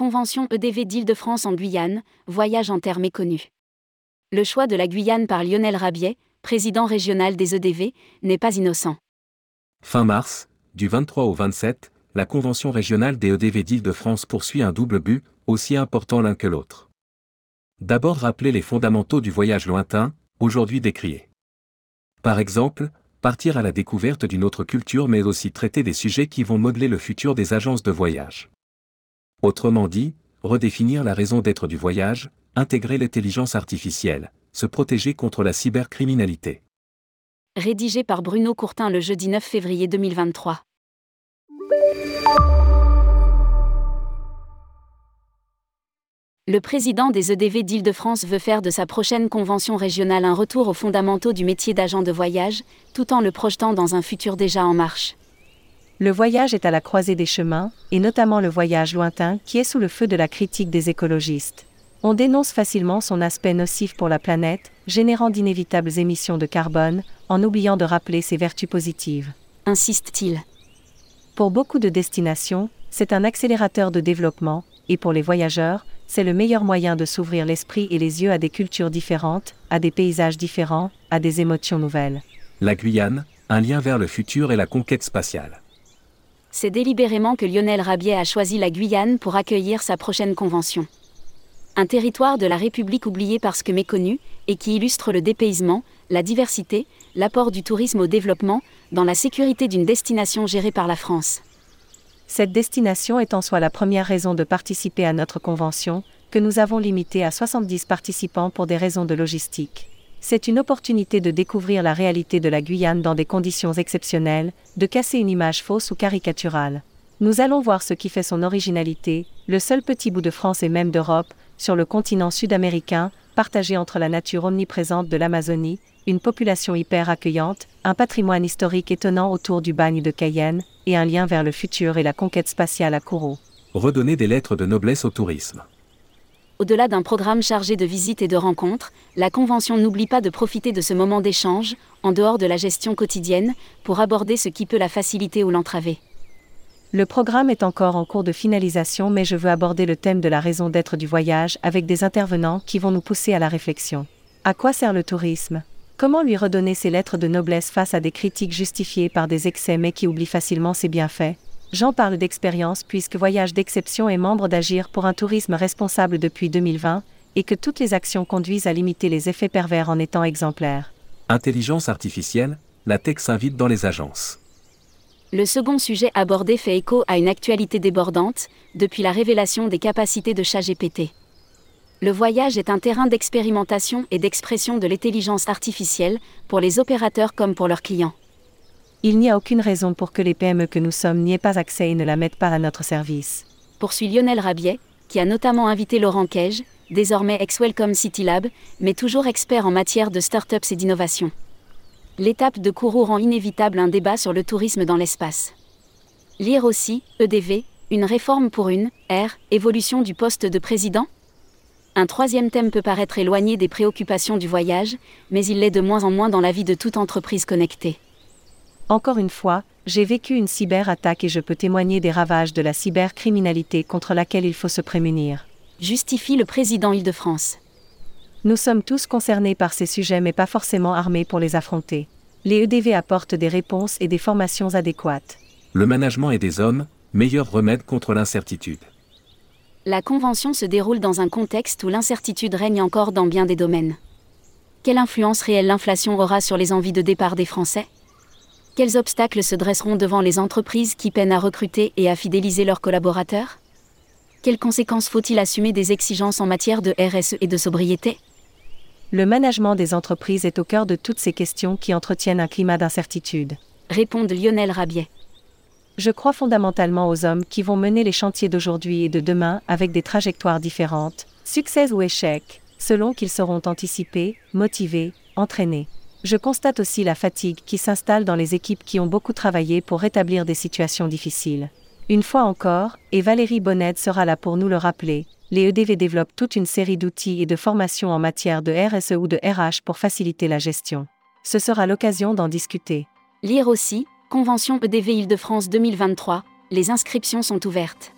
Convention EDV d'Île-de-France en Guyane, voyage en terre méconnu. Le choix de la Guyane par Lionel Rabiet, président régional des EDV, n'est pas innocent. Fin mars, du 23 au 27, la Convention régionale des EDV d'Île-de-France poursuit un double but, aussi important l'un que l'autre. D'abord rappeler les fondamentaux du voyage lointain, aujourd'hui décriés. Par exemple, partir à la découverte d'une autre culture mais aussi traiter des sujets qui vont modeler le futur des agences de voyage. Autrement dit, redéfinir la raison d'être du voyage, intégrer l'intelligence artificielle, se protéger contre la cybercriminalité. Rédigé par Bruno Courtin le jeudi 9 février 2023. Le président des EDV d'Île-de-France veut faire de sa prochaine convention régionale un retour aux fondamentaux du métier d'agent de voyage, tout en le projetant dans un futur déjà en marche. Le voyage est à la croisée des chemins, et notamment le voyage lointain qui est sous le feu de la critique des écologistes. On dénonce facilement son aspect nocif pour la planète, générant d'inévitables émissions de carbone, en oubliant de rappeler ses vertus positives. Insiste-t-il. Pour beaucoup de destinations, c'est un accélérateur de développement, et pour les voyageurs, c'est le meilleur moyen de s'ouvrir l'esprit et les yeux à des cultures différentes, à des paysages différents, à des émotions nouvelles. La Guyane, un lien vers le futur et la conquête spatiale. C'est délibérément que Lionel Rabiet a choisi la Guyane pour accueillir sa prochaine convention. Un territoire de la République oublié parce que méconnu, et qui illustre le dépaysement, la diversité, l'apport du tourisme au développement, dans la sécurité d'une destination gérée par la France. Cette destination est en soi la première raison de participer à notre convention, que nous avons limitée à 70 participants pour des raisons de logistique. C'est une opportunité de découvrir la réalité de la Guyane dans des conditions exceptionnelles, de casser une image fausse ou caricaturale. Nous allons voir ce qui fait son originalité, le seul petit bout de France et même d'Europe, sur le continent sud-américain, partagé entre la nature omniprésente de l'Amazonie, une population hyper accueillante, un patrimoine historique étonnant autour du bagne de Cayenne, et un lien vers le futur et la conquête spatiale à Kourou. Redonner des lettres de noblesse au tourisme. Au-delà d'un programme chargé de visites et de rencontres, la Convention n'oublie pas de profiter de ce moment d'échange, en dehors de la gestion quotidienne, pour aborder ce qui peut la faciliter ou l'entraver. Le programme est encore en cours de finalisation mais je veux aborder le thème de la raison d'être du voyage avec des intervenants qui vont nous pousser à la réflexion. À quoi sert le tourisme? Comment lui redonner ses lettres de noblesse face à des critiques justifiées par des excès mais qui oublient facilement ses bienfaits? J'en parle d'expérience puisque Voyage d'exception est membre d'Agir pour un tourisme responsable depuis 2020 et que toutes les actions conduisent à limiter les effets pervers en étant exemplaires. Intelligence artificielle, la tech s'invite dans les agences. Le second sujet abordé fait écho à une actualité débordante, depuis la révélation des capacités de ChatGPT. Le voyage est un terrain d'expérimentation et d'expression de l'intelligence artificielle, pour les opérateurs comme pour leurs clients. Il n'y a aucune raison pour que les PME que nous sommes n'y aient pas accès et ne la mettent pas à notre service. Poursuit Lionel Rabiet, qui a notamment invité Laurent Cage, désormais ex-Welcome City Lab, mais toujours expert en matière de start-ups et d'innovation. L'étape de Kourou rend inévitable un débat sur le tourisme dans l'espace. Lire aussi, EDV, une réforme pour une, R, évolution du poste de président? Un troisième thème peut paraître éloigné des préoccupations du voyage, mais il l'est de moins en moins dans la vie de toute entreprise connectée. Encore une fois, j'ai vécu une cyberattaque et je peux témoigner des ravages de la cybercriminalité contre laquelle il faut se prémunir. Justifie le président Île-de-France. Nous sommes tous concernés par ces sujets mais pas forcément armés pour les affronter. Les EDV apportent des réponses et des formations adéquates. Le management est des hommes, meilleur remède contre l'incertitude. La convention se déroule dans un contexte où l'incertitude règne encore dans bien des domaines. Quelle influence réelle l'inflation aura sur les envies de départ des Français? Quels obstacles se dresseront devant les entreprises qui peinent à recruter et à fidéliser leurs collaborateurs? Quelles conséquences faut-il assumer des exigences en matière de RSE et de sobriété? Le management des entreprises est au cœur de toutes ces questions qui entretiennent un climat d'incertitude. Répondent Lionel Rabiet. Je crois fondamentalement aux hommes qui vont mener les chantiers d'aujourd'hui et de demain avec des trajectoires différentes, succès ou échecs, selon qu'ils seront anticipés, motivés, entraînés. Je constate aussi la fatigue qui s'installe dans les équipes qui ont beaucoup travaillé pour rétablir des situations difficiles. Une fois encore, et Valérie Bonnet sera là pour nous le rappeler, les EDV développent toute une série d'outils et de formations en matière de RSE ou de RH pour faciliter la gestion. Ce sera l'occasion d'en discuter. Lire aussi, Convention EDV Île-de-France 2023, les inscriptions sont ouvertes.